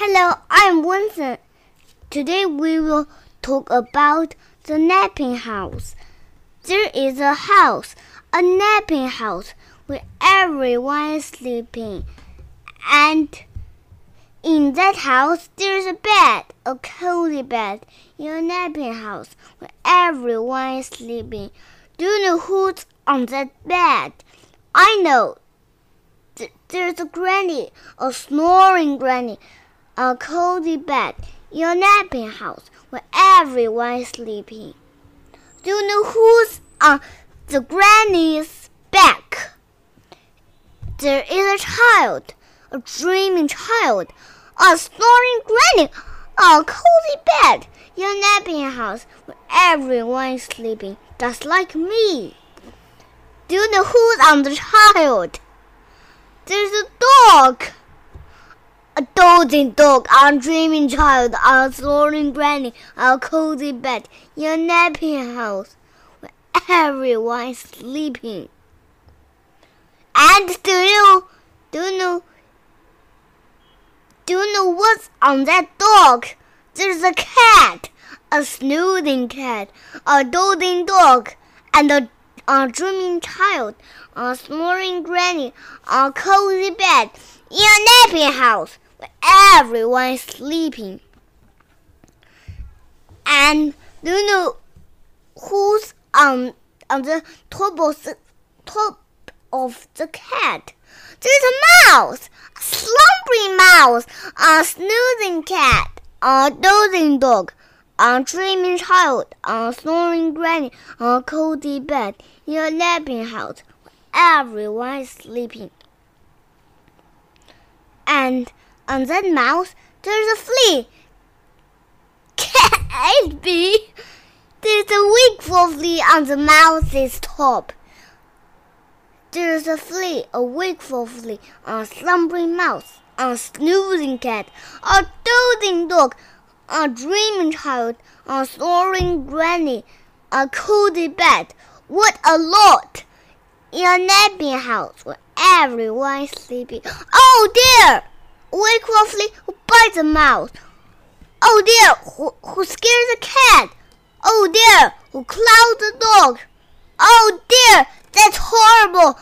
Hello, I'm Winston. Today we will talk about the napping house. There is a house, a napping house, where everyone is sleeping. And in that house, there's a bed, a cozy bed, in a napping house where everyone is sleeping. Do you know who's on that bed? I know. There's a granny, a snoring granny a cozy bed in a napping house where everyone is sleeping. Do you know who's on the granny's back? There is a child, a dreaming child, a snoring granny, a cozy bed in a napping house where everyone is sleeping, just like me. Do you know who's on the child? There's a dog a dozing dog, a dreaming child, a snoring granny, a cozy bed your napping house where everyone is sleeping. And do you do you know do you know what's on that dog? There's a cat, a snoozing cat, a dozing dog, and a, a dreaming child, a snoring granny, a cozy bed your napping house everyone is sleeping. And do you know who's on on the top of the top of the cat? There's a mouse, a slumbering mouse, a snoozing cat, a dozing dog, a dreaming child, a snoring granny, a cozy bed in a napping house. Everyone is sleeping. And on that mouse, there's a flea. Can't be. There's a wakeful flea on the mouse's top. There's a flea, a wakeful flea, a slumbering mouse, a snoozing cat, a dozing dog, a dreaming child, a snoring granny, a cozy bed. What a lot! In a napping house where everyone is sleeping. Oh dear! Wake roughly who bites the mouse. Oh dear, who, who scares the cat. Oh dear, who clouds the dog. Oh dear, that's horrible.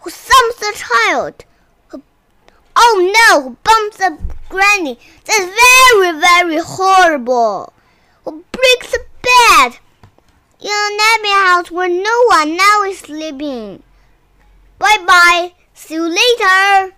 Who thumps the child. Oh no, who bumps the granny. That's very, very horrible. Who breaks the bed. In a napping house where no one now is sleeping. Bye bye. See you later.